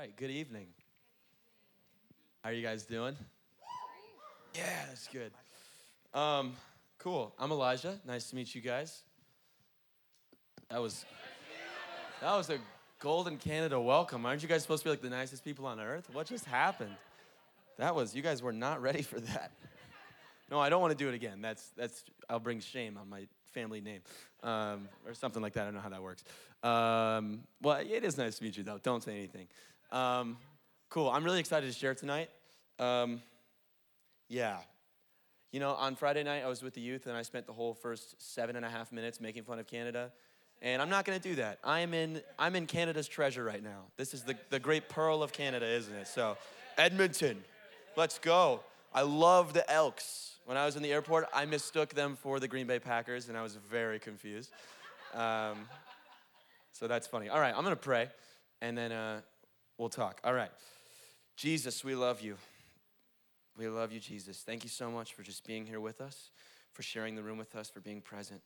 right, good evening. How are you guys doing? Yeah, that's good. Um, cool. I'm Elijah. Nice to meet you guys. That was that was a golden Canada welcome. Aren't you guys supposed to be like the nicest people on earth? What just happened? That was you guys were not ready for that. No, I don't want to do it again. That's that's I'll bring shame on my family name um, or something like that. I don't know how that works. Um, well, it is nice to meet you though. Don't say anything. Um, cool. I'm really excited to share tonight. Um, yeah. You know, on Friday night, I was with the youth and I spent the whole first seven and a half minutes making fun of Canada. And I'm not going to do that. I am in, I'm in Canada's treasure right now. This is the, the great pearl of Canada, isn't it? So, Edmonton, let's go. I love the Elks. When I was in the airport, I mistook them for the Green Bay Packers and I was very confused. Um, so that's funny. All right, I'm going to pray and then uh, we'll talk. All right. Jesus, we love you. We love you, Jesus. Thank you so much for just being here with us, for sharing the room with us, for being present.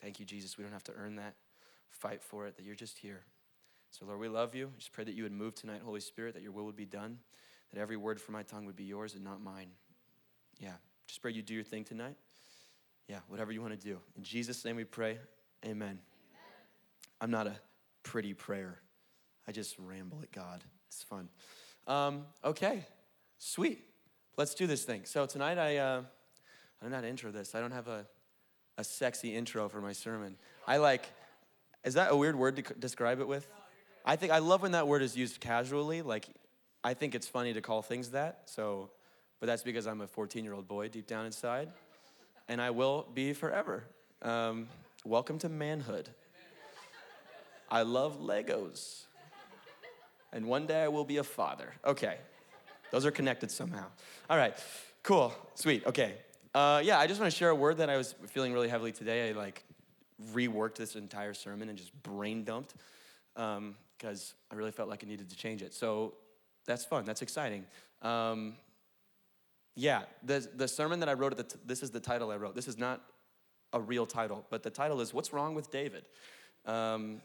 Thank you, Jesus. We don't have to earn that, fight for it, that you're just here. So, Lord, we love you. Just pray that you would move tonight, Holy Spirit, that your will would be done, that every word from my tongue would be yours and not mine. Yeah, just pray you do your thing tonight. Yeah, whatever you want to do. In Jesus' name we pray. Amen. Amen. I'm not a pretty prayer. I just ramble at God. It's fun. Um, okay, sweet. Let's do this thing. So tonight I, uh, I don't know how to intro this. I don't have a, a sexy intro for my sermon. I like, is that a weird word to describe it with? I think I love when that word is used casually. Like, I think it's funny to call things that. So, but that's because I'm a 14 year old boy deep down inside, and I will be forever. Um, welcome to manhood. I love Legos and one day I will be a father. Okay, those are connected somehow. All right, cool, sweet, okay. Uh, yeah, I just want to share a word that I was feeling really heavily today. I like reworked this entire sermon and just brain dumped because um, I really felt like I needed to change it. So that's fun, that's exciting. Um, yeah, the, the sermon that I wrote, at the t- this is the title I wrote. This is not a real title, but the title is What's Wrong with David? Um,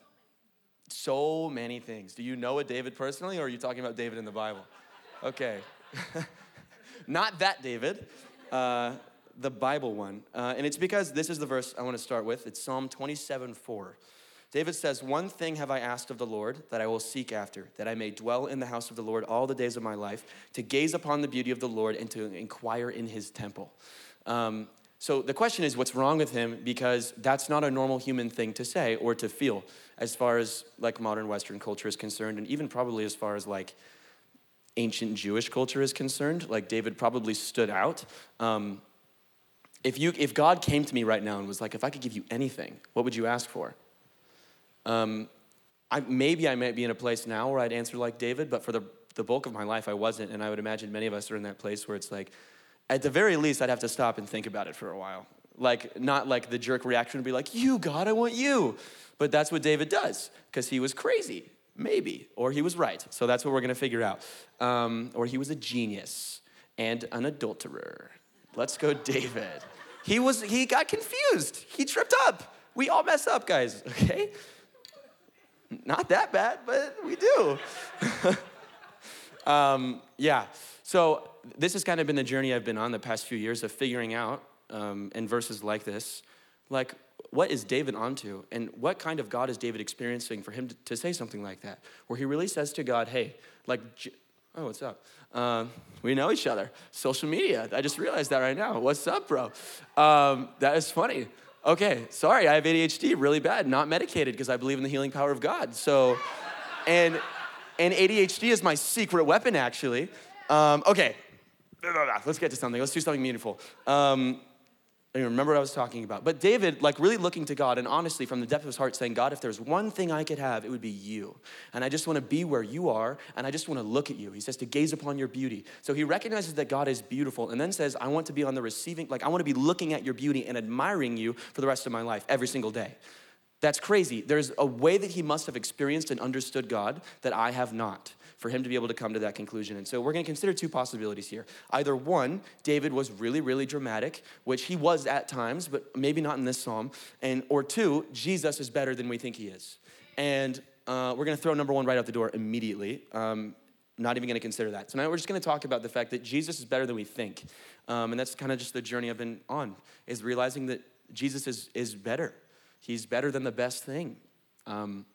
so many things. Do you know a David personally, or are you talking about David in the Bible? Okay. Not that David, uh, the Bible one. Uh, and it's because this is the verse I want to start with. It's Psalm 27 4. David says, One thing have I asked of the Lord that I will seek after, that I may dwell in the house of the Lord all the days of my life, to gaze upon the beauty of the Lord and to inquire in his temple. Um, so the question is, what's wrong with him? Because that's not a normal human thing to say or to feel, as far as like modern Western culture is concerned, and even probably as far as like ancient Jewish culture is concerned. Like David probably stood out. Um, if you, if God came to me right now and was like, if I could give you anything, what would you ask for? Um, I, maybe I might be in a place now where I'd answer like David, but for the, the bulk of my life, I wasn't. And I would imagine many of us are in that place where it's like, at the very least, I'd have to stop and think about it for a while. Like, not like the jerk reaction would be like, You, God, I want you. But that's what David does, because he was crazy, maybe, or he was right. So that's what we're gonna figure out. Um, or he was a genius and an adulterer. Let's go, David. He was, he got confused. He tripped up. We all mess up, guys, okay? Not that bad, but we do. um, yeah. So this has kind of been the journey I've been on the past few years of figuring out um, in verses like this, like what is David onto, and what kind of God is David experiencing for him to, to say something like that, where he really says to God, "Hey, like." Oh, what's up? Um, we know each other. Social media. I just realized that right now. What's up, bro? Um, that is funny. Okay, sorry, I have ADHD really bad, not medicated because I believe in the healing power of God. So, and and ADHD is my secret weapon, actually. Um, okay, let's get to something. Let's do something meaningful. Um, I remember what I was talking about. But David, like really looking to God and honestly from the depth of his heart saying, God, if there's one thing I could have, it would be you. And I just want to be where you are and I just want to look at you. He says to gaze upon your beauty. So he recognizes that God is beautiful and then says, I want to be on the receiving, like I want to be looking at your beauty and admiring you for the rest of my life every single day. That's crazy. There's a way that he must have experienced and understood God that I have not for him to be able to come to that conclusion. And so we're going to consider two possibilities here. Either one, David was really, really dramatic, which he was at times, but maybe not in this psalm. And or two, Jesus is better than we think he is. And uh, we're going to throw number one right out the door immediately. Um, not even going to consider that. Tonight, we're just going to talk about the fact that Jesus is better than we think. Um, and that's kind of just the journey I've been on, is realizing that Jesus is, is better. He's better than the best thing. Um,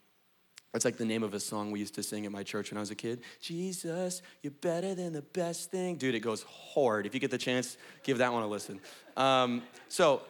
that's like the name of a song we used to sing at my church when I was a kid. Jesus, you're better than the best thing. Dude, it goes hard. If you get the chance, give that one a listen. Um, so,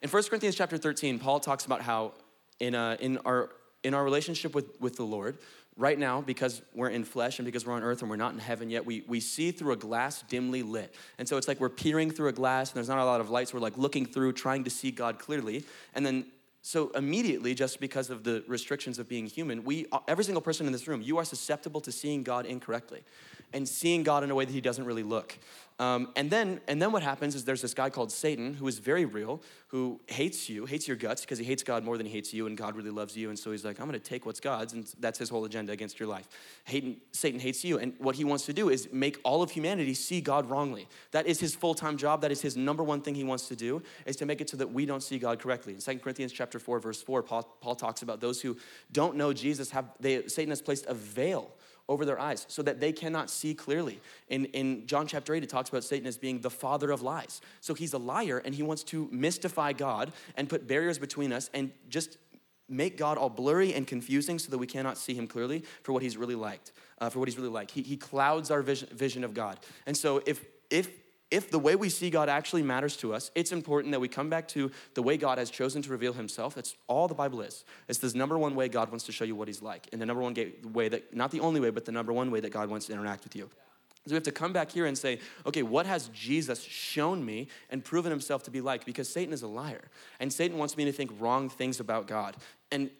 in 1 Corinthians chapter 13, Paul talks about how in, uh, in, our, in our relationship with, with the Lord, right now, because we're in flesh and because we're on earth and we're not in heaven yet, we, we see through a glass dimly lit. And so it's like we're peering through a glass and there's not a lot of lights. We're like looking through, trying to see God clearly. And then, so immediately, just because of the restrictions of being human, we, every single person in this room, you are susceptible to seeing God incorrectly and seeing God in a way that he doesn't really look. Um, and then, and then what happens is there's this guy called Satan who is very real, who hates you, hates your guts because he hates God more than he hates you, and God really loves you. And so he's like, I'm going to take what's God's, and that's his whole agenda against your life. Hating, Satan hates you, and what he wants to do is make all of humanity see God wrongly. That is his full-time job. That is his number one thing he wants to do is to make it so that we don't see God correctly. In 2 Corinthians chapter four, verse four, Paul, Paul talks about those who don't know Jesus have they, Satan has placed a veil over their eyes so that they cannot see clearly. In, in John chapter 8, it talks about Satan as being the father of lies. So he's a liar and he wants to mystify God and put barriers between us and just make God all blurry and confusing so that we cannot see him clearly for what he's really liked, uh, for what he's really like. He, he clouds our vision, vision of God. And so if, if if the way we see God actually matters to us, it's important that we come back to the way God has chosen to reveal himself. That's all the Bible is. It's this number one way God wants to show you what he's like. And the number one way that, not the only way, but the number one way that God wants to interact with you. So we have to come back here and say, okay, what has Jesus shown me and proven himself to be like? Because Satan is a liar. And Satan wants me to think wrong things about God. And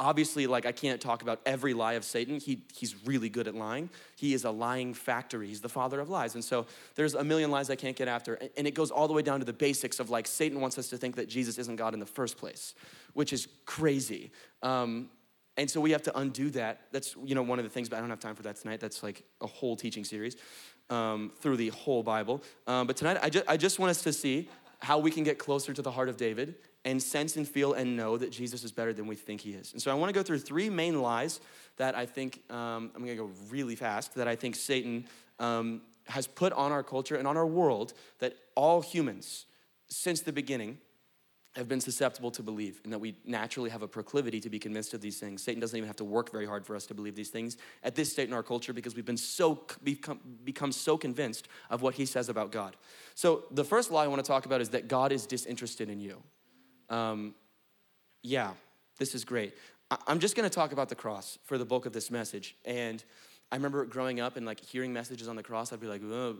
obviously like i can't talk about every lie of satan. He, he's really good at lying. He is a lying factory. He's the father of lies. And so there's a million lies i can't get after. And it goes all the way down to the basics of like satan wants us to think that jesus isn't god in the first place which is crazy. Um, and so we have to undo that. That's you know one of the things but i don't have time for that tonight. That's like a whole teaching series um, through the whole bible. Um, but tonight I, just, I just want us to see how we can get closer to the heart of david and sense and feel and know that Jesus is better than we think he is. And so I want to go through three main lies that I think, um, I'm going to go really fast, that I think Satan um, has put on our culture and on our world that all humans, since the beginning, have been susceptible to believe, and that we naturally have a proclivity to be convinced of these things. Satan doesn't even have to work very hard for us to believe these things at this state in our culture because we've been so become, become so convinced of what he says about God. So the first lie I want to talk about is that God is disinterested in you um, yeah, this is great. I'm just gonna talk about the cross for the bulk of this message. And I remember growing up and like hearing messages on the cross, I'd be like, oh,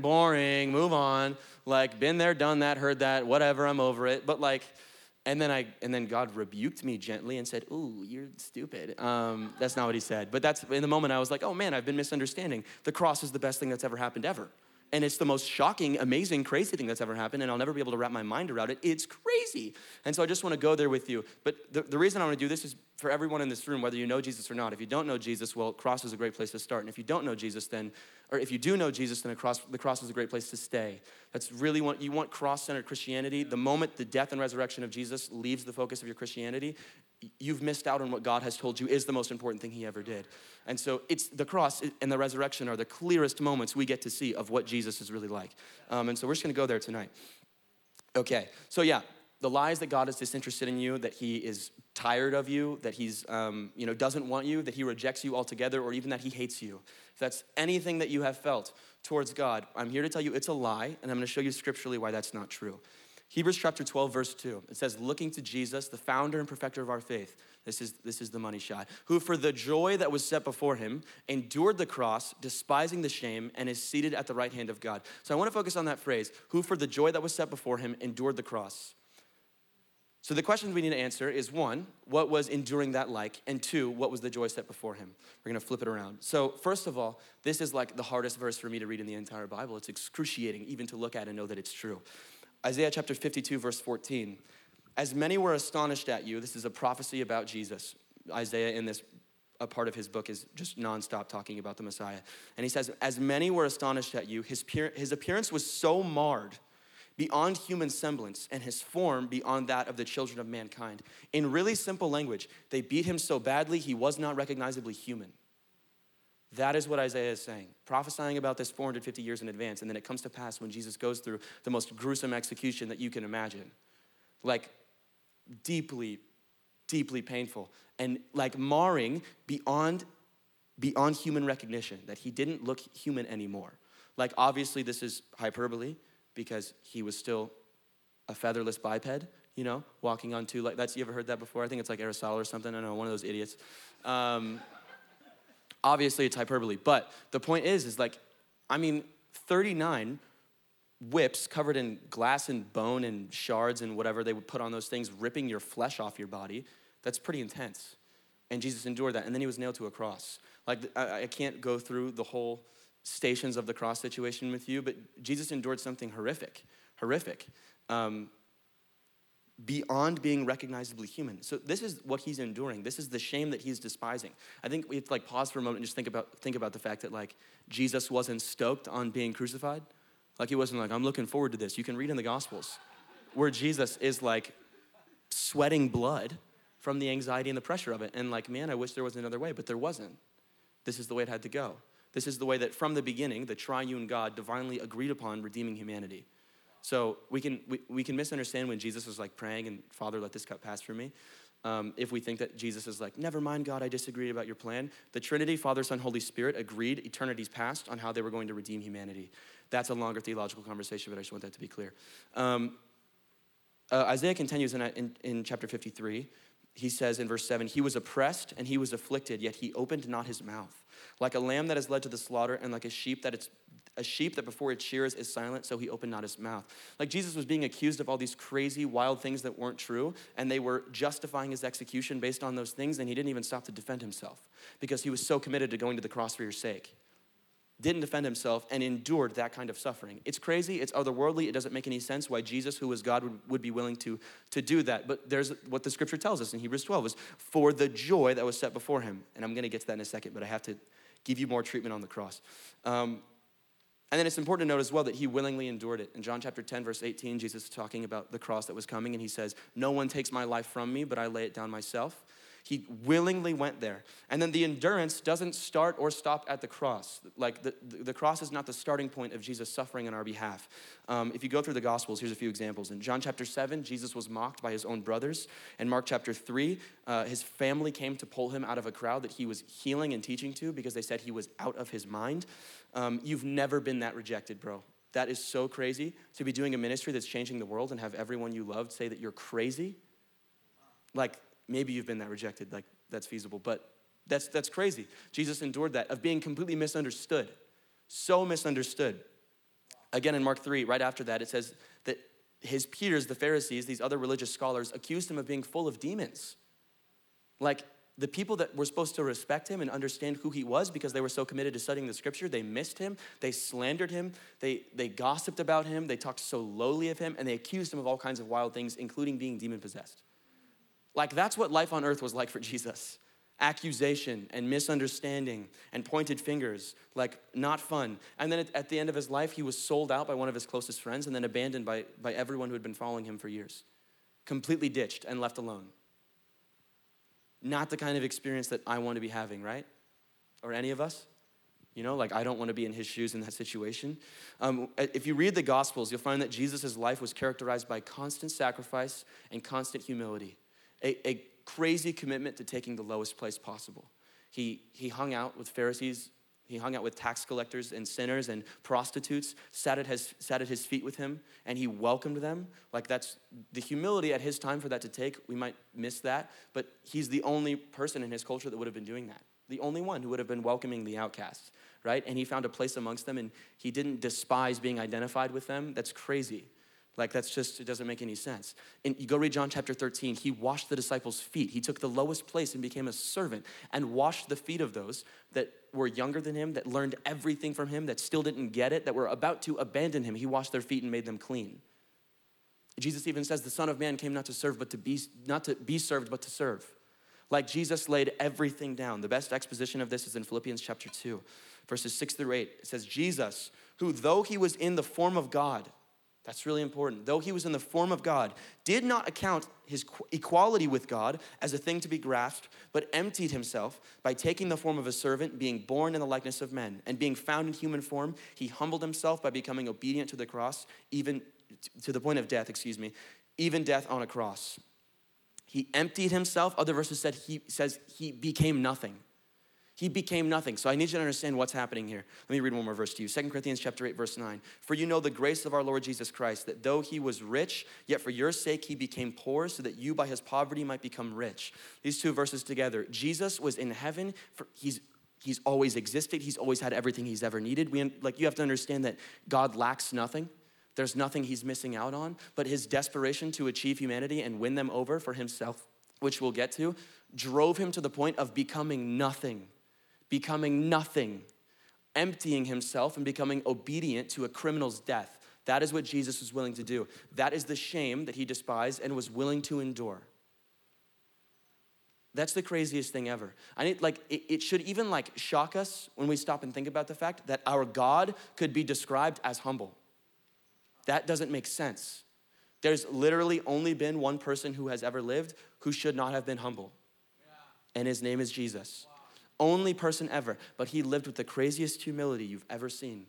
boring, move on. Like, been there, done that, heard that, whatever, I'm over it. But like, and then I and then God rebuked me gently and said, "Ooh, you're stupid." Um, that's not what He said, but that's in the moment I was like, "Oh man, I've been misunderstanding. The cross is the best thing that's ever happened ever." And it's the most shocking, amazing, crazy thing that's ever happened, and I'll never be able to wrap my mind around it. It's crazy. And so I just want to go there with you. But the, the reason I want to do this is for everyone in this room, whether you know Jesus or not. If you don't know Jesus, well, cross is a great place to start. And if you don't know Jesus, then, or if you do know Jesus, then cross, the cross is a great place to stay. That's really what you want cross centered Christianity. The moment the death and resurrection of Jesus leaves the focus of your Christianity, you've missed out on what God has told you is the most important thing He ever did. And so it's the cross and the resurrection are the clearest moments we get to see of what Jesus is really like. Um, and so we're just gonna go there tonight. Okay, so yeah, the lies that God is disinterested in you, that He is tired of you, that He's, um, you know, doesn't want you, that He rejects you altogether, or even that He hates you. If that's anything that you have felt towards God, I'm here to tell you it's a lie, and I'm gonna show you scripturally why that's not true. Hebrews chapter 12, verse 2. It says, looking to Jesus, the founder and perfecter of our faith. This is, this is the money shot. Who, for the joy that was set before him, endured the cross, despising the shame, and is seated at the right hand of God. So I want to focus on that phrase who, for the joy that was set before him, endured the cross. So the questions we need to answer is one, what was enduring that like? And two, what was the joy set before him? We're gonna flip it around. So, first of all, this is like the hardest verse for me to read in the entire Bible. It's excruciating even to look at and know that it's true. Isaiah chapter 52, verse 14. As many were astonished at you, this is a prophecy about Jesus. Isaiah, in this a part of his book, is just nonstop talking about the Messiah. And he says, As many were astonished at you, his, his appearance was so marred beyond human semblance, and his form beyond that of the children of mankind. In really simple language, they beat him so badly he was not recognizably human. That is what Isaiah is saying, prophesying about this 450 years in advance. And then it comes to pass when Jesus goes through the most gruesome execution that you can imagine. Like, deeply, deeply painful. And like marring beyond, beyond human recognition, that he didn't look human anymore. Like, obviously, this is hyperbole because he was still a featherless biped, you know, walking on two legs. That's you ever heard that before? I think it's like Aristotle or something. I don't know, one of those idiots. Um, obviously, it's hyperbole, but the point is, is like, I mean, 39 whips covered in glass and bone and shards and whatever they would put on those things, ripping your flesh off your body. That's pretty intense. And Jesus endured that, and then he was nailed to a cross. Like, I, I can't go through the whole stations of the cross situation with you, but Jesus endured something horrific, horrific, um, beyond being recognizably human. So this is what he's enduring. This is the shame that he's despising. I think we have to like pause for a moment and just think about think about the fact that like Jesus wasn't stoked on being crucified. Like he wasn't like, I'm looking forward to this. You can read in the Gospels where Jesus is like sweating blood from the anxiety and the pressure of it. And like, man, I wish there was another way, but there wasn't. This is the way it had to go. This is the way that from the beginning, the triune God divinely agreed upon redeeming humanity. So we can, we, we can misunderstand when Jesus was like praying and Father, let this cup pass from me. Um, if we think that Jesus is like, never mind, God, I disagreed about your plan. The Trinity, Father, Son, Holy Spirit agreed eternities past on how they were going to redeem humanity. That's a longer theological conversation, but I just want that to be clear. Um, uh, Isaiah continues in, in, in chapter 53 he says in verse 7 He was oppressed and he was afflicted, yet he opened not his mouth. Like a lamb that is led to the slaughter, and like a sheep that it's a sheep that before it shears is silent, so he opened not his mouth. Like Jesus was being accused of all these crazy, wild things that weren't true, and they were justifying his execution based on those things, and he didn't even stop to defend himself because he was so committed to going to the cross for your sake didn't defend himself, and endured that kind of suffering. It's crazy, it's otherworldly, it doesn't make any sense why Jesus, who was God, would, would be willing to, to do that. But there's what the scripture tells us in Hebrews 12 is for the joy that was set before him. And I'm gonna get to that in a second, but I have to give you more treatment on the cross. Um, and then it's important to note as well that he willingly endured it. In John chapter 10, verse 18, Jesus is talking about the cross that was coming, and he says, No one takes my life from me, but I lay it down myself. He willingly went there. And then the endurance doesn't start or stop at the cross. Like the, the cross is not the starting point of Jesus suffering on our behalf. Um, if you go through the Gospels, here's a few examples. In John chapter 7, Jesus was mocked by his own brothers. In Mark chapter 3, uh, his family came to pull him out of a crowd that he was healing and teaching to because they said he was out of his mind. Um, you've never been that rejected, bro. That is so crazy to be doing a ministry that's changing the world and have everyone you loved say that you're crazy. Like, maybe you've been that rejected, like that's feasible, but that's, that's crazy. Jesus endured that of being completely misunderstood, so misunderstood. Again, in Mark 3, right after that, it says that his peers, the Pharisees, these other religious scholars, accused him of being full of demons. Like the people that were supposed to respect him and understand who he was because they were so committed to studying the scripture, they missed him, they slandered him, they, they gossiped about him, they talked so lowly of him, and they accused him of all kinds of wild things, including being demon possessed. Like, that's what life on earth was like for Jesus accusation and misunderstanding and pointed fingers, like not fun. And then at the end of his life, he was sold out by one of his closest friends and then abandoned by, by everyone who had been following him for years. Completely ditched and left alone. Not the kind of experience that I want to be having, right? Or any of us? You know, like I don't want to be in his shoes in that situation. Um, if you read the Gospels, you'll find that Jesus' life was characterized by constant sacrifice and constant humility a, a crazy commitment to taking the lowest place possible. He, he hung out with Pharisees, he hung out with tax collectors and sinners and prostitutes, sat at, his, sat at his feet with him, and he welcomed them. Like that's the humility at his time for that to take, we might miss that, but he's the only person in his culture that would have been doing that. The only one who would have been welcoming the outcasts, right? And he found a place amongst them and he didn't despise being identified with them. That's crazy. Like, that's just, it doesn't make any sense. And you go read John chapter 13, he washed the disciples' feet. He took the lowest place and became a servant and washed the feet of those that were younger than him, that learned everything from him, that still didn't get it, that were about to abandon him. He washed their feet and made them clean. Jesus even says the Son of Man came not to serve, but to be, not to be served, but to serve. Like Jesus laid everything down. The best exposition of this is in Philippians chapter 2, verses 6 through 8. It says, Jesus, who though he was in the form of God, That's really important. Though he was in the form of God, did not account his equality with God as a thing to be grasped, but emptied himself by taking the form of a servant, being born in the likeness of men. And being found in human form, he humbled himself by becoming obedient to the cross, even to the point of death, excuse me, even death on a cross. He emptied himself. Other verses said he says he became nothing. He became nothing. So I need you to understand what's happening here. Let me read one more verse to you. 2 Corinthians chapter 8, verse 9. For you know the grace of our Lord Jesus Christ, that though he was rich, yet for your sake he became poor, so that you by his poverty might become rich. These two verses together. Jesus was in heaven, for he's he's always existed, he's always had everything he's ever needed. We like you have to understand that God lacks nothing. There's nothing he's missing out on, but his desperation to achieve humanity and win them over for himself, which we'll get to, drove him to the point of becoming nothing becoming nothing, emptying himself and becoming obedient to a criminal's death. That is what Jesus was willing to do. That is the shame that he despised and was willing to endure. That's the craziest thing ever. I need like it, it, should even like shock us when we stop and think about the fact that our God could be described as humble. That doesn't make sense. There's literally only been one person who has ever lived who should not have been humble. And his name is Jesus only person ever, but he lived with the craziest humility you've ever seen.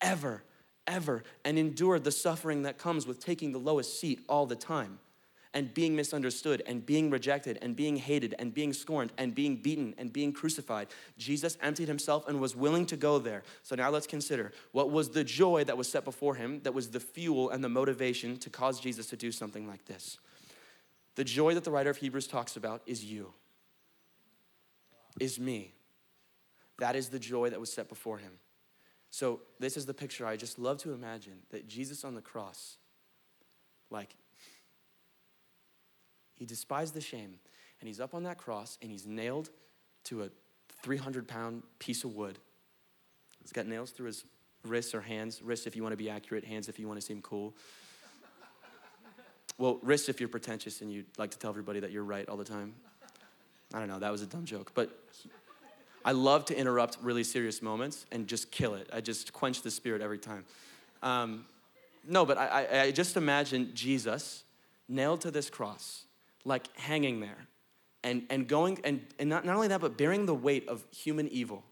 Ever, ever, and endured the suffering that comes with taking the lowest seat all the time and being misunderstood and being rejected and being hated and being scorned and being beaten and being crucified. Jesus emptied himself and was willing to go there. So now let's consider what was the joy that was set before him that was the fuel and the motivation to cause Jesus to do something like this. The joy that the writer of Hebrews talks about is you is me. That is the joy that was set before him. So, this is the picture I just love to imagine that Jesus on the cross, like, he despised the shame, and he's up on that cross, and he's nailed to a 300 pound piece of wood. He's got nails through his wrists or hands. Wrists if you want to be accurate, hands if you want to seem cool. well, wrists if you're pretentious and you like to tell everybody that you're right all the time. I don't know, that was a dumb joke. But I love to interrupt really serious moments and just kill it. I just quench the spirit every time. Um, no, but I, I, I just imagine Jesus nailed to this cross, like hanging there, and, and going, and, and not, not only that, but bearing the weight of human evil.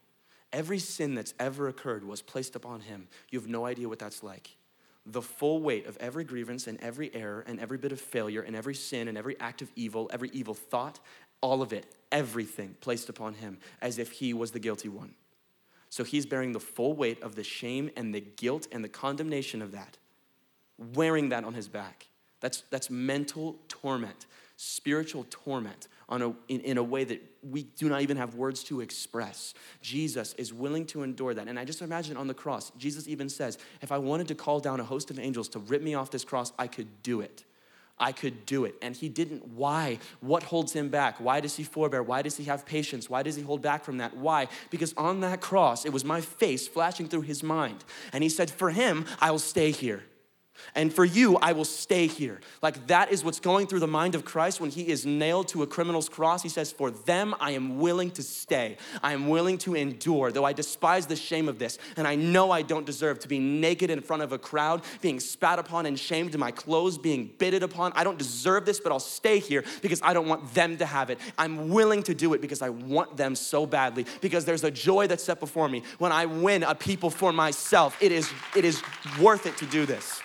Every sin that's ever occurred was placed upon him. You have no idea what that's like. The full weight of every grievance and every error and every bit of failure and every sin and every act of evil, every evil thought all of it, everything placed upon him as if he was the guilty one. So he's bearing the full weight of the shame and the guilt and the condemnation of that, wearing that on his back. That's, that's mental torment, spiritual torment on a, in, in a way that we do not even have words to express. Jesus is willing to endure that. And I just imagine on the cross, Jesus even says, if I wanted to call down a host of angels to rip me off this cross, I could do it. I could do it. And he didn't. Why? What holds him back? Why does he forbear? Why does he have patience? Why does he hold back from that? Why? Because on that cross, it was my face flashing through his mind. And he said, For him, I will stay here. And for you, I will stay here. Like that is what's going through the mind of Christ when he is nailed to a criminal's cross. He says, For them, I am willing to stay. I am willing to endure, though I despise the shame of this. And I know I don't deserve to be naked in front of a crowd, being spat upon and shamed, my clothes being bitted upon. I don't deserve this, but I'll stay here because I don't want them to have it. I'm willing to do it because I want them so badly, because there's a joy that's set before me. When I win a people for myself, it is, it is worth it to do this.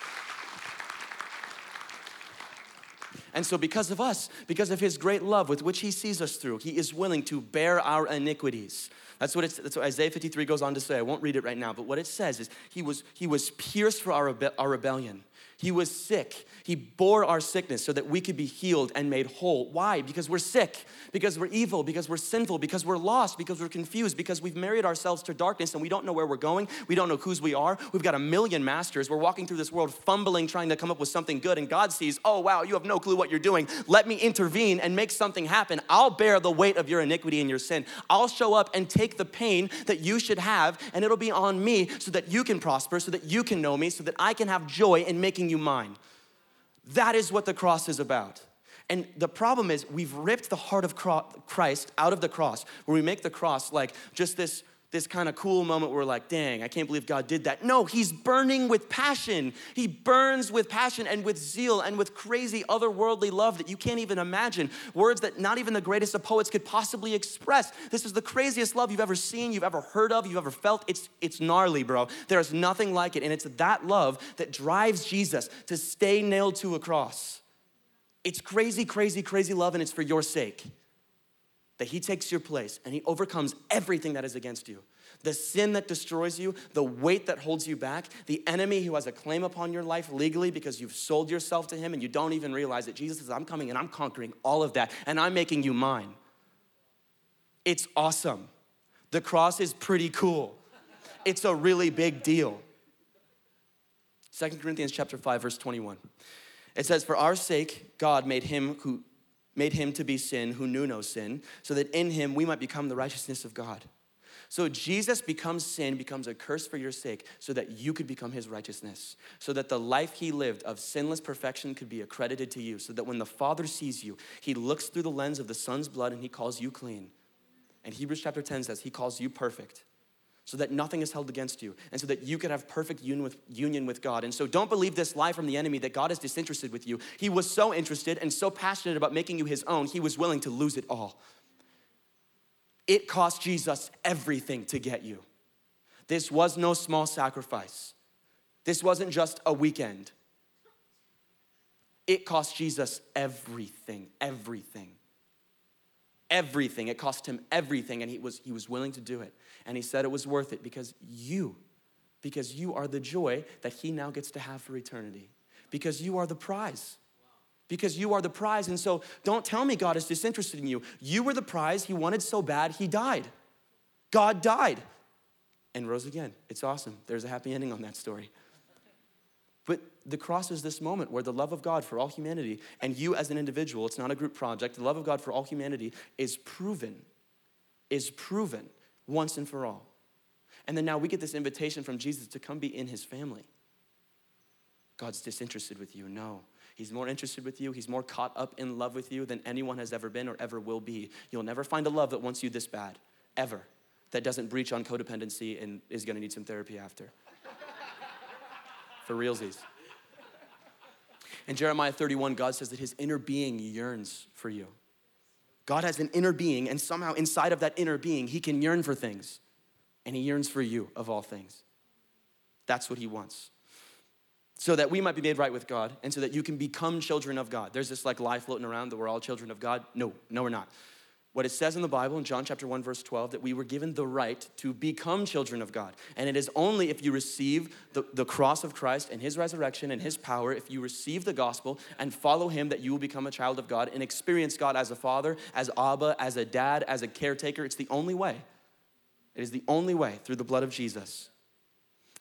And so, because of us, because of his great love with which he sees us through, he is willing to bear our iniquities. That's what, it's, that's what Isaiah 53 goes on to say. I won't read it right now, but what it says is he was, he was pierced for our, our rebellion. He was sick. He bore our sickness so that we could be healed and made whole. Why? Because we're sick, because we're evil, because we're sinful, because we're lost, because we're confused, because we've married ourselves to darkness and we don't know where we're going. We don't know whose we are. We've got a million masters. We're walking through this world fumbling, trying to come up with something good. And God sees, oh, wow, you have no clue what you're doing. Let me intervene and make something happen. I'll bear the weight of your iniquity and your sin. I'll show up and take the pain that you should have, and it'll be on me so that you can prosper, so that you can know me, so that I can have joy in making you mine. That is what the cross is about. And the problem is, we've ripped the heart of Christ out of the cross, where we make the cross like just this this kind of cool moment where we're like, dang, I can't believe God did that. No, he's burning with passion. He burns with passion and with zeal and with crazy otherworldly love that you can't even imagine. Words that not even the greatest of poets could possibly express. This is the craziest love you've ever seen, you've ever heard of, you've ever felt. It's, it's gnarly, bro. There's nothing like it. And it's that love that drives Jesus to stay nailed to a cross. It's crazy, crazy, crazy love, and it's for your sake that he takes your place and he overcomes everything that is against you the sin that destroys you, the weight that holds you back, the enemy who has a claim upon your life legally because you've sold yourself to him and you don't even realize it. Jesus says, I'm coming and I'm conquering all of that and I'm making you mine. It's awesome. The cross is pretty cool. It's a really big deal. Second Corinthians chapter 5 verse 21. It says for our sake God made him who made him to be sin who knew no sin, so that in him we might become the righteousness of God. So Jesus becomes sin, becomes a curse for your sake, so that you could become his righteousness, so that the life he lived of sinless perfection could be accredited to you, so that when the Father sees you, he looks through the lens of the Son's blood and he calls you clean. And Hebrews chapter 10 says he calls you perfect so that nothing is held against you and so that you can have perfect union with, union with God. And so don't believe this lie from the enemy that God is disinterested with you. He was so interested and so passionate about making you his own, he was willing to lose it all. It cost Jesus everything to get you. This was no small sacrifice. This wasn't just a weekend. It cost Jesus everything, everything everything. It cost him everything, and he was, he was willing to do it. And he said it was worth it because you, because you are the joy that he now gets to have for eternity. Because you are the prize. Because you are the prize. And so don't tell me God is disinterested in you. You were the prize. He wanted so bad, he died. God died and rose again. It's awesome. There's a happy ending on that story. But the cross is this moment where the love of God for all humanity, and you as an individual, it's not a group project, the love of God for all humanity is proven, is proven once and for all. And then now we get this invitation from Jesus to come be in his family. God's disinterested with you. No. He's more interested with you. He's more caught up in love with you than anyone has ever been or ever will be. You'll never find a love that wants you this bad, ever, that doesn't breach on codependency and is gonna need some therapy after for realsies. In Jeremiah 31, God says that his inner being yearns for you. God has an inner being, and somehow inside of that inner being, he can yearn for things. And he yearns for you, of all things. That's what he wants. So that we might be made right with God, and so that you can become children of God. There's this like lie floating around that we're all children of God. No, no, we're not what it says in the Bible in John chapter 1 verse 12 that we were given the right to become children of God. And it is only if you receive the, the cross of Christ and his resurrection and his power, if you receive the gospel and follow him that you will become a child of God and experience God as a father, as Abba, as a dad, as a caretaker. It's the only way. It is the only way through the blood of Jesus.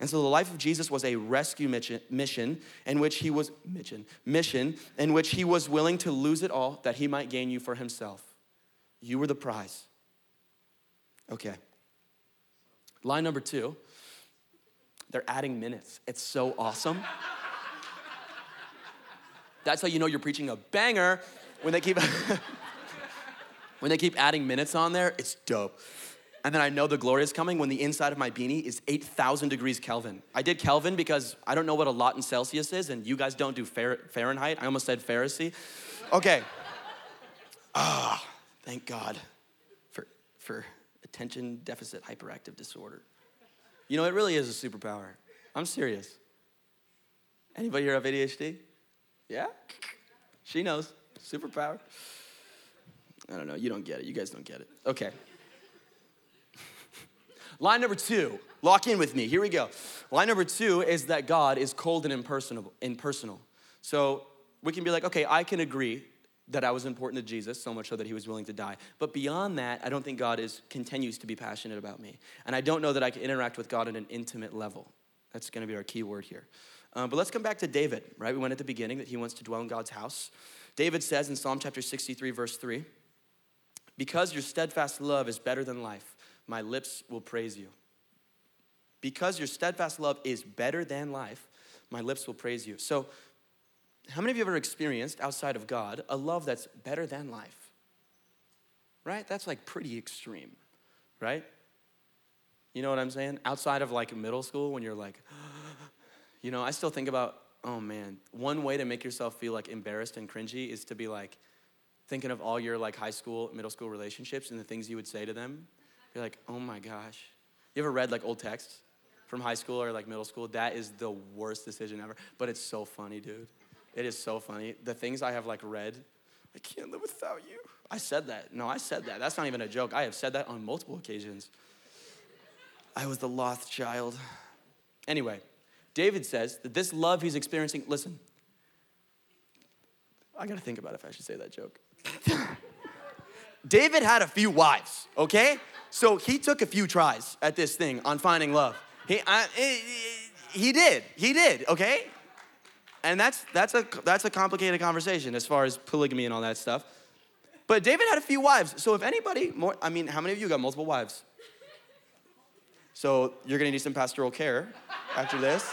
And so the life of Jesus was a rescue mission in which he was mission, mission in which he was willing to lose it all that he might gain you for himself. You were the prize. Okay. Line number two, they're adding minutes. It's so awesome. That's how you know you're preaching a banger when they keep when they keep adding minutes on there. It's dope. And then I know the glory is coming when the inside of my beanie is 8,000 degrees Kelvin. I did Kelvin because I don't know what a lot in Celsius is, and you guys don't do Fahrenheit. I almost said Pharisee. Okay. Ah. Thank God for, for attention deficit hyperactive disorder. You know, it really is a superpower. I'm serious. Anybody here have ADHD? Yeah? She knows. Superpower. I don't know. You don't get it. You guys don't get it. Okay. Line number two, lock in with me. Here we go. Line number two is that God is cold and impersonal. impersonal. So we can be like, okay, I can agree that I was important to Jesus, so much so that he was willing to die. But beyond that, I don't think God is continues to be passionate about me. And I don't know that I can interact with God at an intimate level. That's gonna be our key word here. Um, but let's come back to David, right? We went at the beginning that he wants to dwell in God's house. David says in Psalm chapter 63, verse 3, Because your steadfast love is better than life, my lips will praise you. Because your steadfast love is better than life, my lips will praise you. So how many of you have ever experienced outside of God a love that's better than life? Right? That's like pretty extreme, right? You know what I'm saying? Outside of like middle school, when you're like, you know, I still think about, oh man, one way to make yourself feel like embarrassed and cringy is to be like thinking of all your like high school, middle school relationships and the things you would say to them. You're like, oh my gosh. You ever read like old texts from high school or like middle school? That is the worst decision ever. But it's so funny, dude. It is so funny. The things I have like read, I can't live without you. I said that. No, I said that. That's not even a joke. I have said that on multiple occasions. I was the lost child. Anyway, David says that this love he's experiencing, listen, I gotta think about if I should say that joke. David had a few wives, okay? So he took a few tries at this thing on finding love. He, I, he did, he did, okay? And that's, that's, a, that's a complicated conversation as far as polygamy and all that stuff. But David had a few wives. So if anybody more, I mean, how many of you got multiple wives? So you're gonna need some pastoral care after this.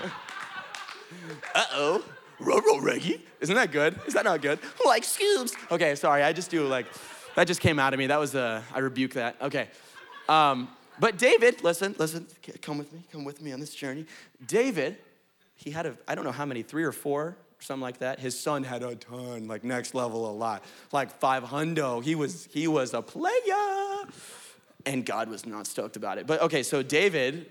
Uh-oh. Roro Reggie. Isn't that good? Is that not good? Like scoops. Okay, sorry, I just do like, that just came out of me. That was, uh, I rebuke that. Okay. Um, but David, listen, listen, come with me, come with me on this journey. David, he had a, I don't know how many, three or four, something like that. His son had a ton, like next level a lot, like five hundo. He was, he was a player. And God was not stoked about it. But okay, so David,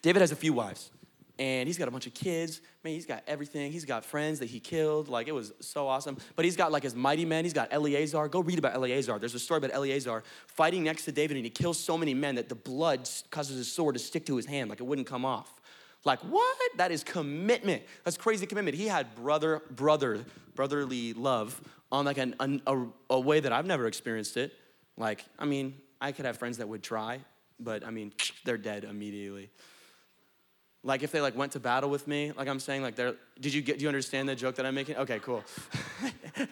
David has a few wives and he's got a bunch of kids. Man, he's got everything. He's got friends that he killed. Like, it was so awesome. But he's got like his mighty men. He's got Eleazar. Go read about Eleazar. There's a story about Eleazar fighting next to David, and he kills so many men that the blood causes his sword to stick to his hand, like it wouldn't come off. Like, what? That is commitment. That's crazy commitment. He had brother, brother, brotherly love on like an, an, a, a way that I've never experienced it. Like, I mean, I could have friends that would try, but I mean, they're dead immediately. Like if they like went to battle with me, like I'm saying, like they're. Did you get? Do you understand the joke that I'm making? Okay, cool.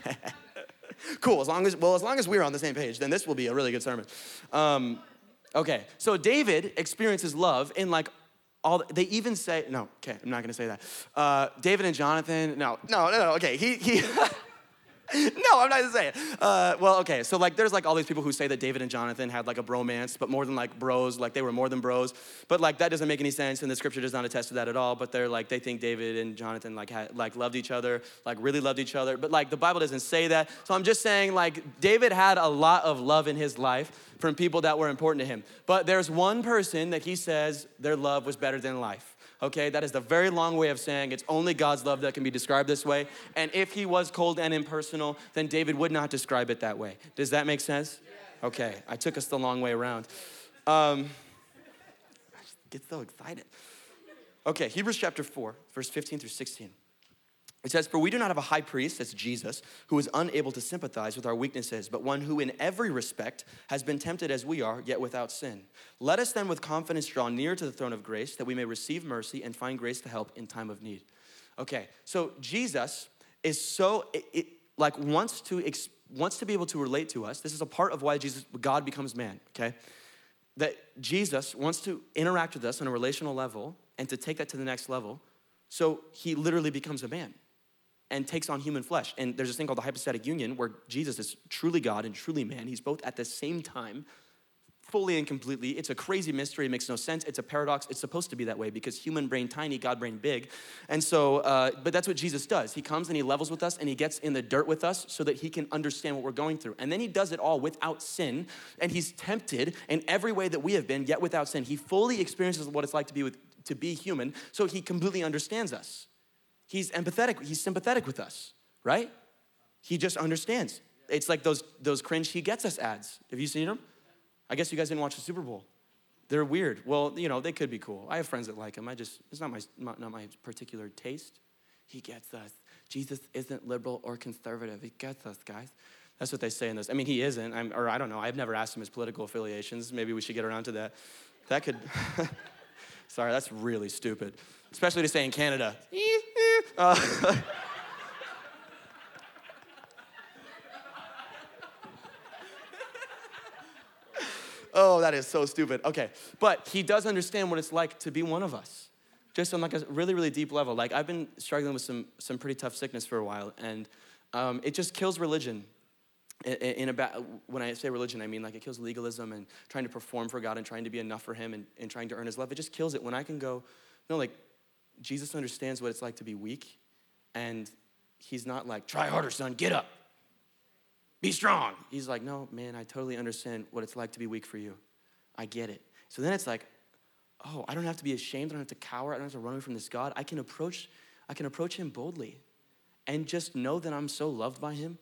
cool. As long as well, as long as we're on the same page, then this will be a really good sermon. Um, okay, so David experiences love in like all. They even say no. Okay, I'm not gonna say that. Uh, David and Jonathan. No, no, no. no okay, he he. no, I'm not gonna say it. Uh, well, okay, so like there's like all these people who say that David and Jonathan had like a bromance, but more than like bros, like they were more than bros. But like that doesn't make any sense, and the scripture does not attest to that at all. But they're like they think David and Jonathan like had, like loved each other, like really loved each other. But like the Bible doesn't say that. So I'm just saying like David had a lot of love in his life from people that were important to him. But there's one person that he says their love was better than life okay? That is the very long way of saying it's only God's love that can be described this way. And if he was cold and impersonal, then David would not describe it that way. Does that make sense? Okay, I took us the long way around. Um, I get so excited. Okay, Hebrews chapter 4, verse 15 through 16. It says, For we do not have a high priest, that's Jesus, who is unable to sympathize with our weaknesses, but one who in every respect has been tempted as we are, yet without sin. Let us then with confidence draw near to the throne of grace, that we may receive mercy and find grace to help in time of need. Okay, so Jesus is so, it, it, like, wants to, ex, wants to be able to relate to us. This is a part of why Jesus, God becomes man, okay? That Jesus wants to interact with us on a relational level and to take that to the next level. So he literally becomes a man and takes on human flesh. And there's this thing called the hypostatic union where Jesus is truly God and truly man. He's both at the same time, fully and completely. It's a crazy mystery. It makes no sense. It's a paradox. It's supposed to be that way because human brain tiny, God brain big. And so, uh, but that's what Jesus does. He comes and he levels with us and he gets in the dirt with us so that he can understand what we're going through. And then he does it all without sin. And he's tempted in every way that we have been, yet without sin. He fully experiences what it's like to be with to be human, so he completely understands us. He's empathetic, he's sympathetic with us, right? He just understands. It's like those, those cringe he gets us ads. Have you seen them? I guess you guys didn't watch the Super Bowl. They're weird. Well, you know, they could be cool. I have friends that like them. I just, it's not my, not, my particular taste. He gets us. Jesus isn't liberal or conservative. He gets us, guys. That's what they say in this. I mean, he isn't, I'm, or I don't know. I've never asked him his political affiliations. Maybe we should get around to that. That could, sorry, that's really stupid, especially to say in Canada. Uh, oh, that is so stupid. Okay, but he does understand what it's like to be one of us, just on like a really, really deep level. Like I've been struggling with some some pretty tough sickness for a while, and um, it just kills religion. in about when I say religion, I mean like it kills legalism and trying to perform for God and trying to be enough for Him and, and trying to earn His love. It just kills it when I can go, no, like Jesus understands what it's like to be weak, and He's not like, try harder, son, get up, be strong. He's like, no, man, I totally understand what it's like to be weak for you. I get it. So then it's like, oh, I don't have to be ashamed. I don't have to cower. I don't have to run away from this God. I can approach, I can approach Him boldly, and just know that I'm so loved by Him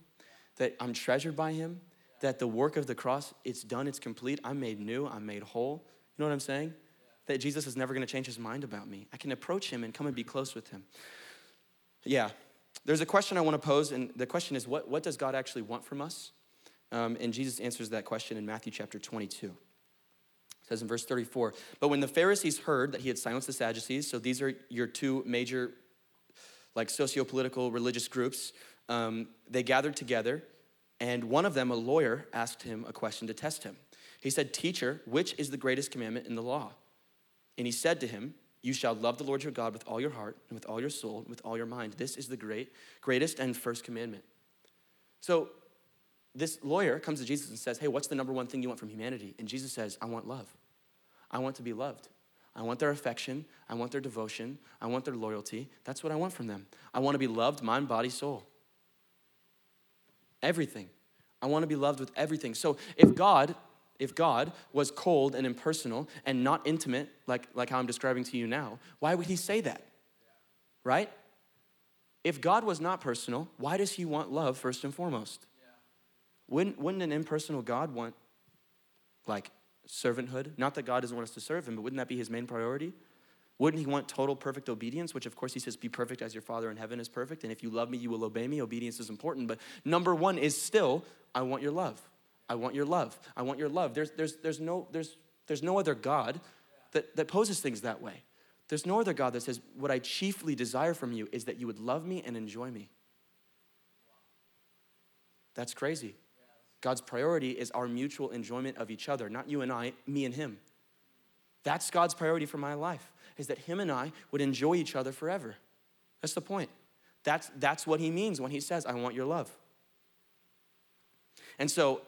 that I'm treasured by him, that the work of the cross, it's done, it's complete. I'm made new, I'm made whole. You know what I'm saying? That Jesus is never gonna change his mind about me. I can approach him and come and be close with him. Yeah, there's a question I wanna pose, and the question is what, what does God actually want from us? Um, and Jesus answers that question in Matthew chapter 22. It says in verse 34 But when the Pharisees heard that he had silenced the Sadducees, so these are your two major, like socio political religious groups, um, they gathered together, and one of them, a lawyer, asked him a question to test him. He said, Teacher, which is the greatest commandment in the law? And he said to him, You shall love the Lord your God with all your heart, and with all your soul, and with all your mind. This is the great, greatest and first commandment. So this lawyer comes to Jesus and says, Hey, what's the number one thing you want from humanity? And Jesus says, I want love. I want to be loved. I want their affection. I want their devotion. I want their loyalty. That's what I want from them. I want to be loved, mind, body, soul everything. I want to be loved with everything. So if God, if God was cold and impersonal and not intimate, like, like how I'm describing to you now, why would he say that? Right? If God was not personal, why does he want love first and foremost? Wouldn't, wouldn't an impersonal God want like servanthood? Not that God doesn't want us to serve him, but wouldn't that be his main priority? Wouldn't he want total perfect obedience? Which, of course, he says, Be perfect as your Father in heaven is perfect. And if you love me, you will obey me. Obedience is important. But number one is still, I want your love. I want your love. I want your love. There's, there's, there's, no, there's, there's no other God that, that poses things that way. There's no other God that says, What I chiefly desire from you is that you would love me and enjoy me. That's crazy. God's priority is our mutual enjoyment of each other, not you and I, me and him. That's God's priority for my life is that him and I would enjoy each other forever. That's the point. That's, that's what he means when he says, I want your love. And so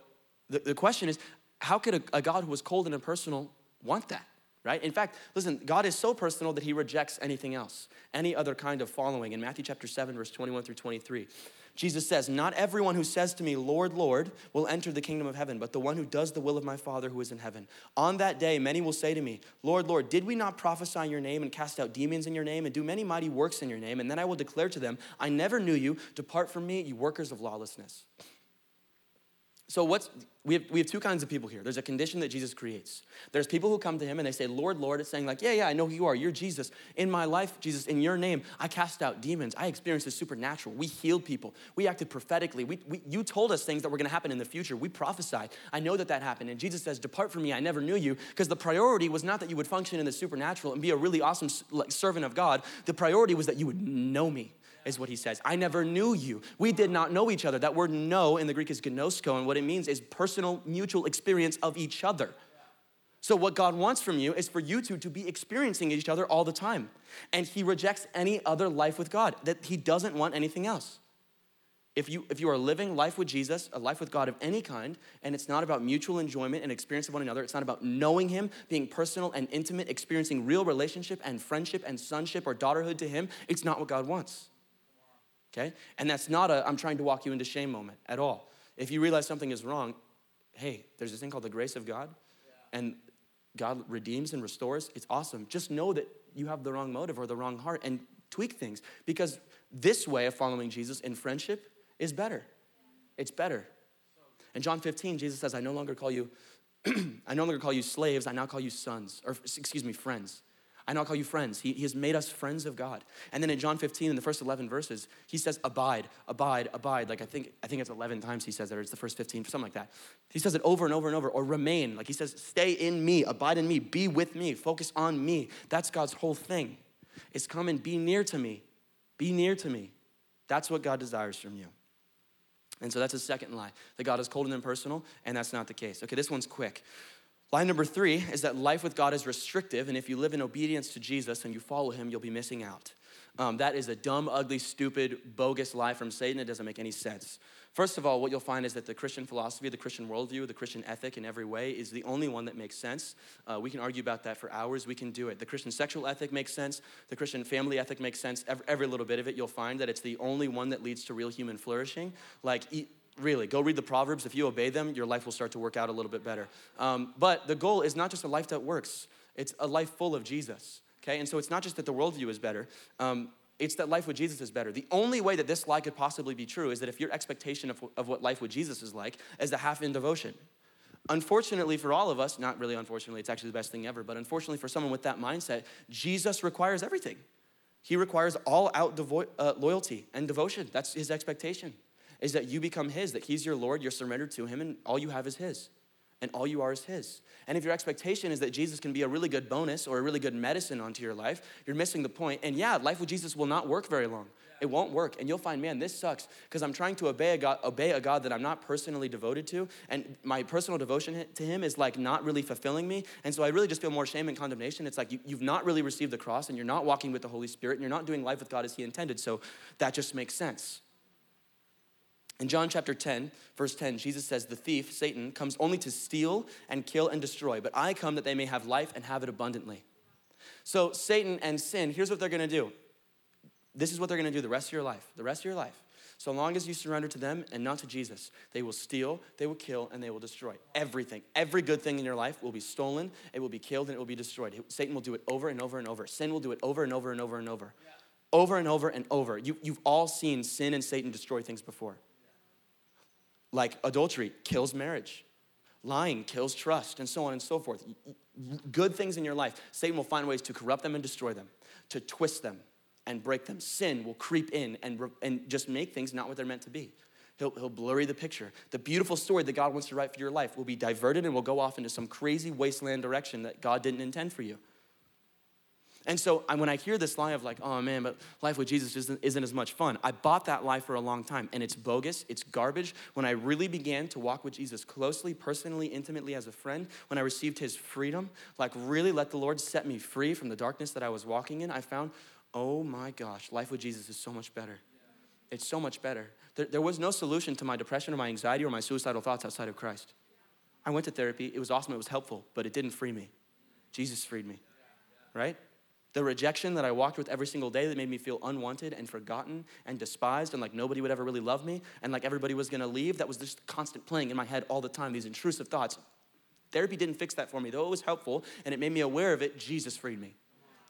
the, the question is, how could a, a God who was cold and impersonal want that? Right? In fact, listen, God is so personal that he rejects anything else, any other kind of following. In Matthew chapter 7, verse 21 through 23, Jesus says, Not everyone who says to me, Lord, Lord, will enter the kingdom of heaven, but the one who does the will of my Father who is in heaven. On that day, many will say to me, Lord, Lord, did we not prophesy in your name and cast out demons in your name and do many mighty works in your name? And then I will declare to them, I never knew you. Depart from me, you workers of lawlessness. So, what's we have, we have two kinds of people here. There's a condition that Jesus creates. There's people who come to him and they say, Lord, Lord, it's saying, like, yeah, yeah, I know who you are. You're Jesus. In my life, Jesus, in your name, I cast out demons. I experienced the supernatural. We healed people. We acted prophetically. We, we, you told us things that were going to happen in the future. We prophesied. I know that that happened. And Jesus says, Depart from me. I never knew you. Because the priority was not that you would function in the supernatural and be a really awesome servant of God. The priority was that you would know me is what he says. I never knew you. We did not know each other. That word know in the Greek is ginosko, and what it means is personal, mutual experience of each other. So, what God wants from you is for you two to be experiencing each other all the time. And He rejects any other life with God, that He doesn't want anything else. If you, if you are living life with Jesus, a life with God of any kind, and it's not about mutual enjoyment and experience of one another, it's not about knowing Him, being personal and intimate, experiencing real relationship and friendship and sonship or daughterhood to Him, it's not what God wants okay? And that's not a I'm trying to walk you into shame moment at all. If you realize something is wrong, hey, there's this thing called the grace of God, yeah. and God redeems and restores. It's awesome. Just know that you have the wrong motive or the wrong heart and tweak things because this way of following Jesus in friendship is better. It's better. In John 15, Jesus says, I no longer call you, I no longer call you slaves, I now call you sons, or excuse me, friends. I now call you friends. He, he has made us friends of God. And then in John 15, in the first 11 verses, he says, abide, abide, abide. Like I think, I think it's 11 times he says that, or it's the first 15, something like that. He says it over and over and over, or remain. Like he says, stay in me, abide in me, be with me, focus on me. That's God's whole thing. It's come and be near to me. Be near to me. That's what God desires from you. And so that's a second lie that God is cold and impersonal, and that's not the case. Okay, this one's quick. Line number three is that life with God is restrictive, and if you live in obedience to Jesus and you follow him, you'll be missing out. Um, that is a dumb, ugly, stupid, bogus lie from Satan. It doesn't make any sense. First of all, what you'll find is that the Christian philosophy, the Christian worldview, the Christian ethic in every way is the only one that makes sense. Uh, we can argue about that for hours. We can do it. The Christian sexual ethic makes sense. The Christian family ethic makes sense. Every, every little bit of it, you'll find that it's the only one that leads to real human flourishing. Like, really, go read the Proverbs. If you obey them, your life will start to work out a little bit better. Um, but the goal is not just a life that works, it's a life full of Jesus. Okay, and so it's not just that the worldview is better. Um, it's that life with Jesus is better. The only way that this lie could possibly be true is that if your expectation of, of what life with Jesus is like is a half in devotion. Unfortunately, for all of us, not really unfortunately, it's actually the best thing ever, but unfortunately for someone with that mindset, Jesus requires everything. He requires all out devo- uh, loyalty and devotion. That's his expectation, is that you become his, that he's your Lord, you're surrendered to him, and all you have is his and all you are is His. And if your expectation is that Jesus can be a really good bonus or a really good medicine onto your life, you're missing the point. And yeah, life with Jesus will not work very long. It won't work. And you'll find, man, this sucks because I'm trying to obey a, God, obey a God that I'm not personally devoted to. And my personal devotion to Him is like not really fulfilling me. And so I really just feel more shame and condemnation. It's like you, you've not really received the cross and you're not walking with the Holy Spirit and you're not doing life with God as He intended. So that just makes sense. In John chapter 10, verse 10, Jesus says, The thief, Satan, comes only to steal and kill and destroy, but I come that they may have life and have it abundantly. So, Satan and sin, here's what they're gonna do. This is what they're gonna do the rest of your life. The rest of your life. So long as you surrender to them and not to Jesus, they will steal, they will kill, and they will destroy everything. Every good thing in your life will be stolen, it will be killed, and it will be destroyed. Satan will do it over and over and over. Sin will do it over and over and over and over. Over and over and over. You, you've all seen sin and Satan destroy things before. Like adultery kills marriage, lying kills trust, and so on and so forth. Good things in your life, Satan will find ways to corrupt them and destroy them, to twist them and break them. Sin will creep in and, and just make things not what they're meant to be. He'll, he'll blurry the picture. The beautiful story that God wants to write for your life will be diverted and will go off into some crazy wasteland direction that God didn't intend for you. And so when I hear this lie of like, oh man, but life with Jesus isn't, isn't, as much fun, I bought that lie for a long time and it's bogus, it's garbage. When I really began to walk with Jesus closely, personally, intimately as a friend, when I received his freedom, like really let the Lord set me free from the darkness that I was walking in, I found, oh my gosh, life with Jesus is so much better. It's so much better. There, there was no solution to my depression or my anxiety or my suicidal thoughts outside of Christ. I went to therapy, it was awesome, it was helpful, but it didn't free me. Jesus freed me, right? The rejection that I walked with every single day that made me feel unwanted and forgotten and despised and like nobody would ever really love me and like everybody was gonna leave, that was just constant playing in my head all the time, these intrusive thoughts. Therapy didn't fix that for me, though it was helpful and it made me aware of it, Jesus freed me.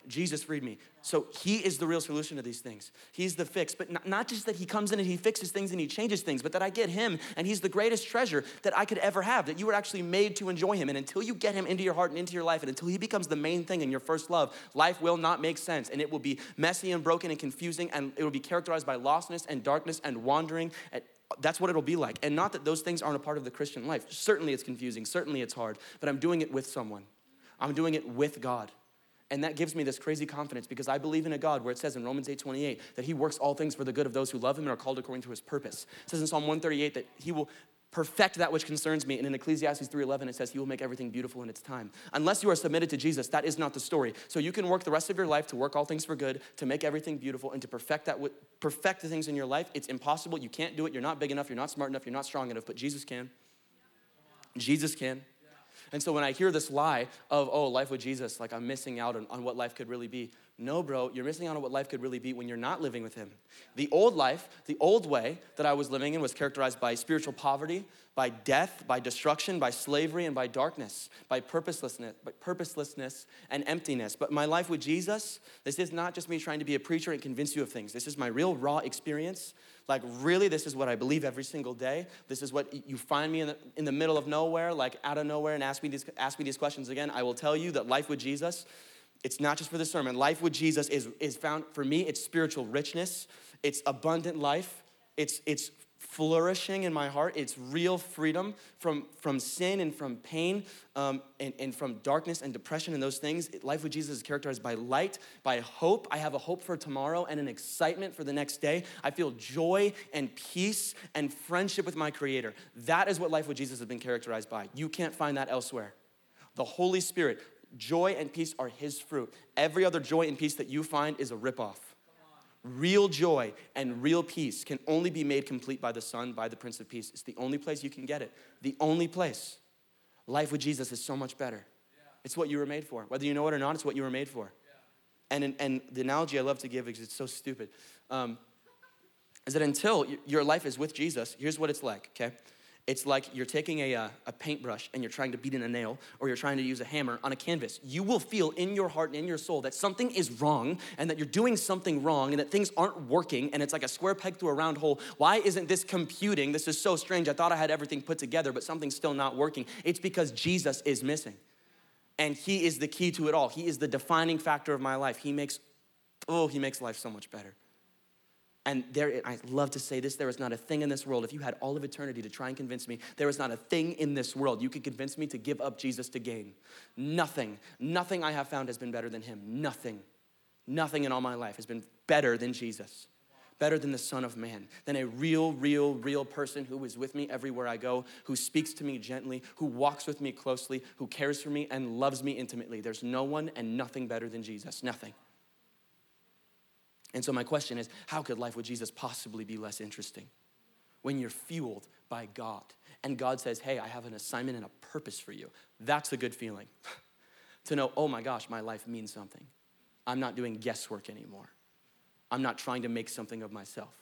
Jesus freed me. So he is the real solution to these things. He's the fix. But not, not, just that he comes in and he fixes things and he changes things, but that I get him and he's the greatest treasure that I could ever have, that you were actually made to enjoy him. And until you get him into your heart and into your life, and until he becomes the main thing in your first love, life will not make sense. And it will be messy and broken and confusing, and it will be characterized by lostness and darkness and wandering. And that's what it'll be like. And not that those things aren't a part of the Christian life. Certainly it's confusing, certainly it's hard, but I'm doing it with someone. I'm doing it with God. And that gives me this crazy confidence because I believe in a God where it says in Romans 8 28 that he works all things for the good of those who love him and are called according to his purpose. It says in Psalm 138 that he will perfect that which concerns me. And in Ecclesiastes 3:11 it says he will make everything beautiful in its time. Unless you are submitted to Jesus, that is not the story. So you can work the rest of your life to work all things for good, to make everything beautiful and to perfect that perfect the things in your life. It's impossible. You can't do it. You're not big enough, you're not smart enough, you're not strong enough, but Jesus can. Jesus can. And so when I hear this lie of, oh, life with Jesus, like I'm missing out on, on what life could really be. No, bro, you're missing out on what life could really be when you're not living with Him. The old life, the old way that I was living in was characterized by spiritual poverty, by death, by destruction, by slavery, and by darkness, by purposelessness, by purposelessness and emptiness. But my life with Jesus, this is not just me trying to be a preacher and convince you of things. This is my real raw experience like, really, this is what I believe every single day. This is what you find me in the, in the middle of nowhere, like out of nowhere, and ask me, these, ask me these questions again. I will tell you that life with Jesus, it's not just for the sermon. Life with Jesus is, is found, for me, it's spiritual richness, it's abundant life, it's, it's flourishing in my heart. It's real freedom from, from sin and from pain um, and, and from darkness and depression and those things. Life with Jesus is characterized by light, by hope. I have a hope for tomorrow and an excitement for the next day. I feel joy and peace and friendship with my Creator. That is what life with Jesus has been characterized by. You can't find that elsewhere. The Holy Spirit, joy and peace are His fruit. Every other joy and peace that you find is a ripoff. Real joy and real peace can only be made complete by the Son, by the Prince of Peace. It's the only place you can get it. The only place. Life with Jesus is so much better. It's what you were made for. Whether you know it or not, it's what you were made for. And, and the analogy I love to give, because it's so stupid, um, is that until your life is with Jesus, here's what it's like, okay? It's like you're taking a, uh, a paintbrush and you're trying to beat in a nail or you're trying to use a hammer on a canvas. You will feel in your heart and in your soul that something is wrong and that you're doing something wrong and that things aren't working and it's like a square peg through a round hole. Why isn't this computing? This is so strange. I thought I had everything put together, but something's still not working. It's because Jesus is missing. And he is the key to it all. He is the defining factor of my life. He makes, oh, he makes life so much better. And there, I love to say this there is not a thing in this world, if you had all of eternity to try and convince me, there is not a thing in this world you could convince me to give up Jesus to gain. Nothing, nothing I have found has been better than him. Nothing, nothing in all my life has been better than Jesus, better than the Son of Man, than a real, real, real person who is with me everywhere I go, who speaks to me gently, who walks with me closely, who cares for me and loves me intimately. There's no one and nothing better than Jesus. Nothing. And so, my question is how could life with Jesus possibly be less interesting? When you're fueled by God and God says, Hey, I have an assignment and a purpose for you. That's a good feeling. to know, oh my gosh, my life means something. I'm not doing guesswork anymore. I'm not trying to make something of myself.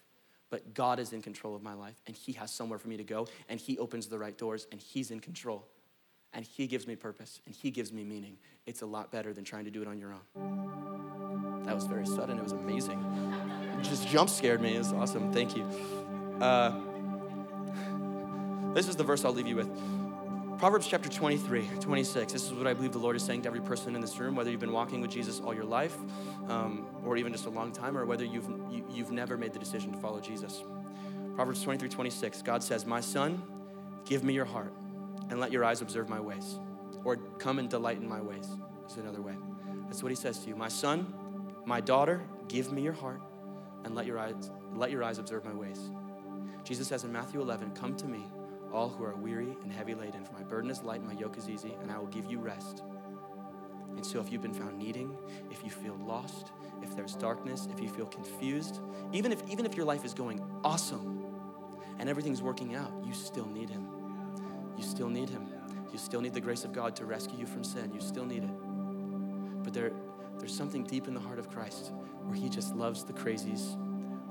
But God is in control of my life and He has somewhere for me to go and He opens the right doors and He's in control and He gives me purpose and He gives me meaning. It's a lot better than trying to do it on your own. That was very sudden. It was amazing. It just jump scared me. It was awesome. Thank you. Uh, this is the verse I'll leave you with. Proverbs chapter 23, 26. This is what I believe the Lord is saying to every person in this room, whether you've been walking with Jesus all your life, um, or even just a long time, or whether you've, you, have you have never made the decision to follow Jesus. Proverbs 23, 26. God says, My son, give me your heart and let your eyes observe my ways. Or come and delight in my ways, is another way. That's what he says to you. My son, my daughter, give me your heart and let your eyes, let your eyes observe my ways. Jesus says in Matthew 11, Come to me, all who are weary and heavy laden, for my burden is light and my yoke is easy, and I will give you rest. And so, if you've been found needing, if you feel lost, if there's darkness, if you feel confused, even if, even if your life is going awesome and everything's working out, you still need Him. You still need Him. You still need the grace of God to rescue you from sin. You still need it. But there, there's something deep in the heart of Christ where He just loves the crazies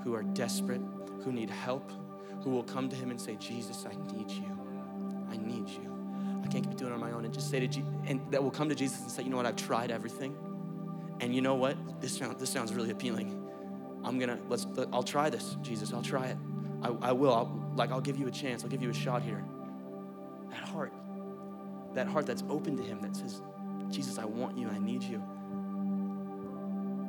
who are desperate, who need help, who will come to Him and say, Jesus, I need you. I need you. I can't keep doing it on my own. And just say to Jesus, and that will come to Jesus and say, you know what, I've tried everything. And you know what? This, sound, this sounds really appealing. I'm gonna, let's, let, I'll try this, Jesus. I'll try it. I, I will. I'll, like, I'll give you a chance. I'll give you a shot here. That heart, that heart that's open to Him that says, Jesus, I want you. I need you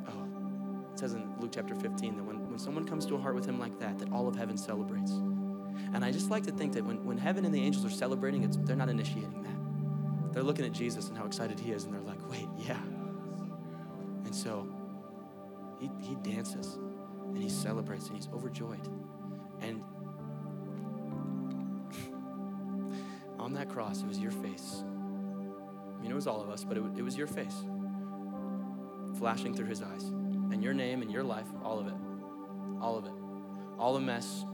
Oh, it says in Luke chapter 15 that when, when someone comes to a heart with him like that, that all of heaven celebrates. And I just like to think that when, when heaven and the angels are celebrating, it's, they're not initiating that. They're looking at Jesus and how excited he is, and they're like, wait, yeah. And so he, he dances and he celebrates and he's overjoyed. And on that cross, it was your face. I mean, it was all of us, but it, it was your face flashing through his eyes and your name and your life, all of it. All of it. All the mess,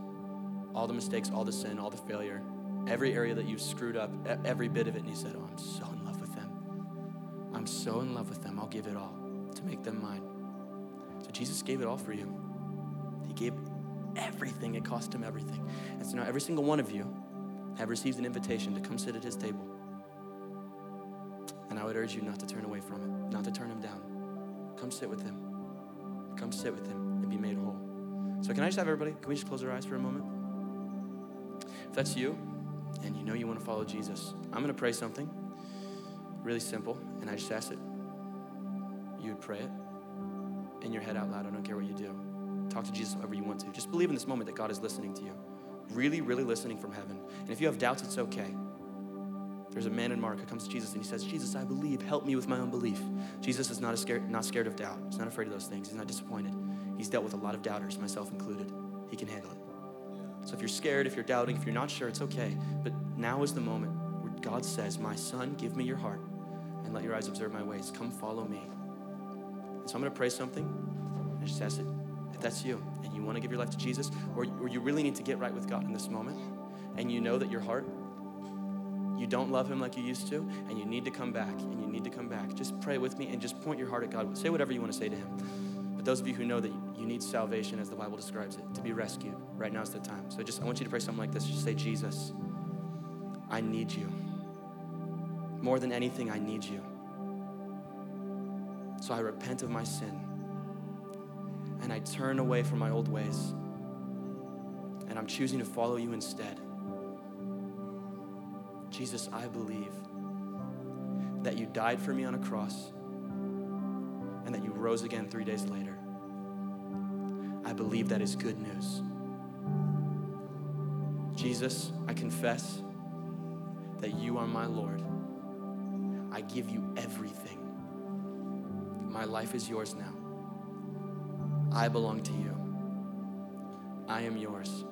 all the mistakes, all the sin, all the failure, every area that you've screwed up, every bit of it. And he said, Oh, I'm so in love with them. I'm so in love with them. I'll give it all to make them mine. So Jesus gave it all for you. He gave everything, it cost him everything. And so now every single one of you have received an invitation to come sit at his table. And I would urge you not to turn away from it, not to turn him down. Come sit with him. Come sit with him and be made whole. So, can I just have everybody? Can we just close our eyes for a moment? If that's you and you know you want to follow Jesus, I'm going to pray something really simple, and I just ask it. you would pray it in your head out loud. I don't care what you do. Talk to Jesus however you want to. Just believe in this moment that God is listening to you. Really, really listening from heaven. And if you have doubts, it's okay. There's a man in Mark who comes to Jesus and he says, Jesus, I believe, help me with my unbelief. Jesus is not, scared, not scared of doubt. He's not afraid of those things. He's not disappointed. He's dealt with a lot of doubters, myself included. He can handle it. So if you're scared, if you're doubting, if you're not sure, it's okay. But now is the moment where God says, My son, give me your heart and let your eyes observe my ways. Come follow me. And so I'm going to pray something. I just ask it. If that's you and you want to give your life to Jesus, or, or you really need to get right with God in this moment, and you know that your heart, you don't love Him like you used to, and you need to come back, and you need to come back, just pray with me and just point your heart at God. Say whatever you want to say to Him. But those of you who know that you need salvation, as the Bible describes it, to be rescued, right now is the time. So just, I want you to pray something like this. Just say, Jesus, I need you. More than anything, I need you. So I repent of my sin and I turn away from my old ways and I'm choosing to follow you instead. Jesus, I believe that you died for me on a cross and that you rose again three days later. I believe that is good news. Jesus, I confess that you are my Lord. I give you everything. My life is yours now. I belong to you. I am yours.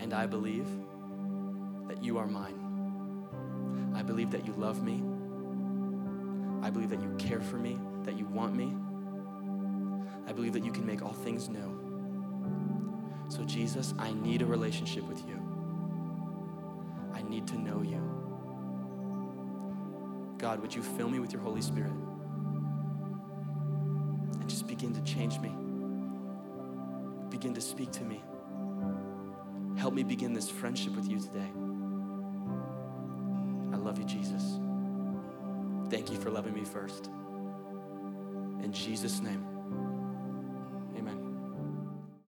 And I believe that you are mine. I believe that you love me. I believe that you care for me, that you want me. I believe that you can make all things new. So, Jesus, I need a relationship with you. I need to know you. God, would you fill me with your Holy Spirit begin to change me? Begin to speak to me. Help me begin this friendship with you today. I love you, Jesus. Thank you for loving me first. In Jesus' name.